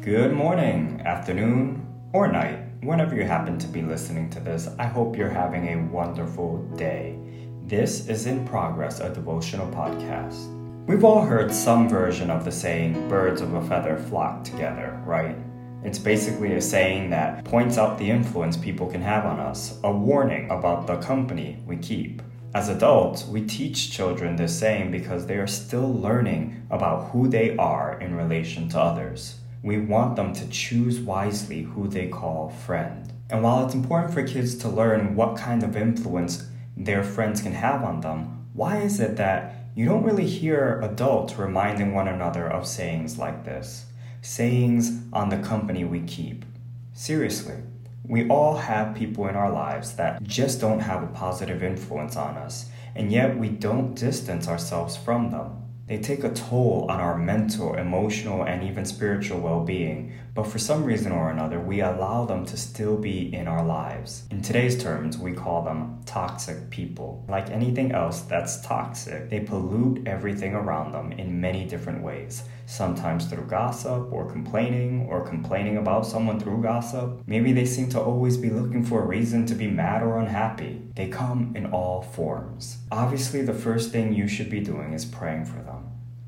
Good morning, afternoon, or night, whenever you happen to be listening to this. I hope you're having a wonderful day. This is In Progress, a devotional podcast. We've all heard some version of the saying, birds of a feather flock together, right? It's basically a saying that points out the influence people can have on us, a warning about the company we keep. As adults, we teach children this saying because they are still learning about who they are in relation to others we want them to choose wisely who they call friend. And while it's important for kids to learn what kind of influence their friends can have on them, why is it that you don't really hear adults reminding one another of sayings like this? Sayings on the company we keep. Seriously, we all have people in our lives that just don't have a positive influence on us, and yet we don't distance ourselves from them. They take a toll on our mental, emotional, and even spiritual well being, but for some reason or another, we allow them to still be in our lives. In today's terms, we call them toxic people. Like anything else that's toxic, they pollute everything around them in many different ways. Sometimes through gossip or complaining, or complaining about someone through gossip. Maybe they seem to always be looking for a reason to be mad or unhappy. They come in all forms. Obviously, the first thing you should be doing is praying for them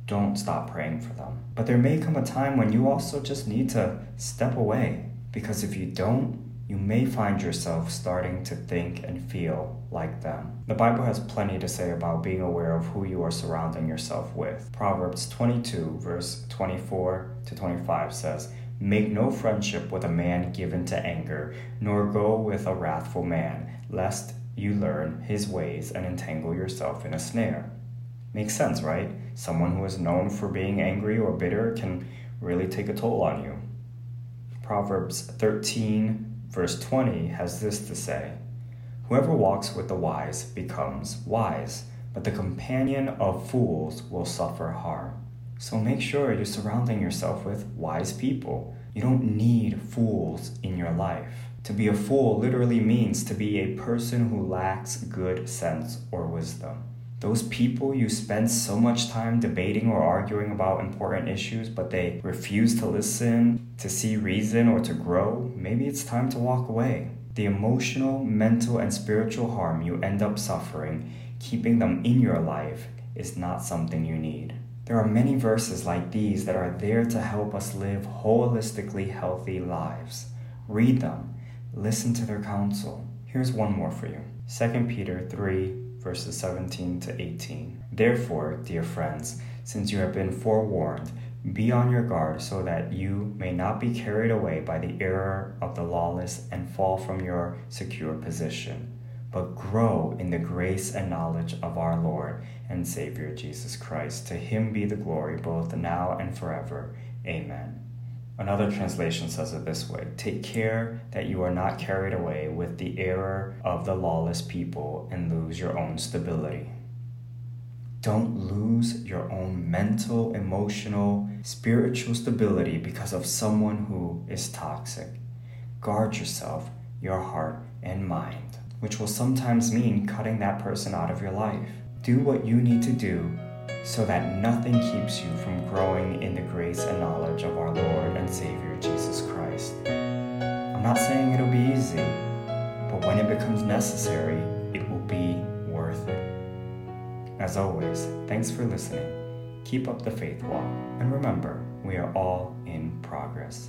don't stop praying for them. But there may come a time when you also just need to step away because if you don't, you may find yourself starting to think and feel like them. The Bible has plenty to say about being aware of who you are surrounding yourself with. Proverbs 22, verse 24 to 25 says, Make no friendship with a man given to anger, nor go with a wrathful man, lest you learn his ways and entangle yourself in a snare. Makes sense, right? Someone who is known for being angry or bitter can really take a toll on you. Proverbs 13, verse 20 has this to say Whoever walks with the wise becomes wise, but the companion of fools will suffer harm. So make sure you're surrounding yourself with wise people. You don't need fools in your life. To be a fool literally means to be a person who lacks good sense or wisdom those people you spend so much time debating or arguing about important issues, but they refuse to listen, to see reason, or to grow, maybe it's time to walk away. The emotional, mental, and spiritual harm you end up suffering, keeping them in your life, is not something you need. There are many verses like these that are there to help us live holistically healthy lives. Read them, listen to their counsel. Here's one more for you 2 Peter 3 verses 17 to 18. Therefore, dear friends, since you have been forewarned, be on your guard so that you may not be carried away by the error of the lawless and fall from your secure position, but grow in the grace and knowledge of our Lord and Savior Jesus Christ. To him be the glory both now and forever. Amen. Another translation says it this way Take care that you are not carried away with the error of the lawless people and lose your own stability. Don't lose your own mental, emotional, spiritual stability because of someone who is toxic. Guard yourself, your heart, and mind, which will sometimes mean cutting that person out of your life. Do what you need to do so that nothing keeps you from growing in the grace and knowledge of our Lord and Savior Jesus Christ. I'm not saying it'll be easy, but when it becomes necessary, it will be worth it. As always, thanks for listening. Keep up the faith walk, and remember, we are all in progress.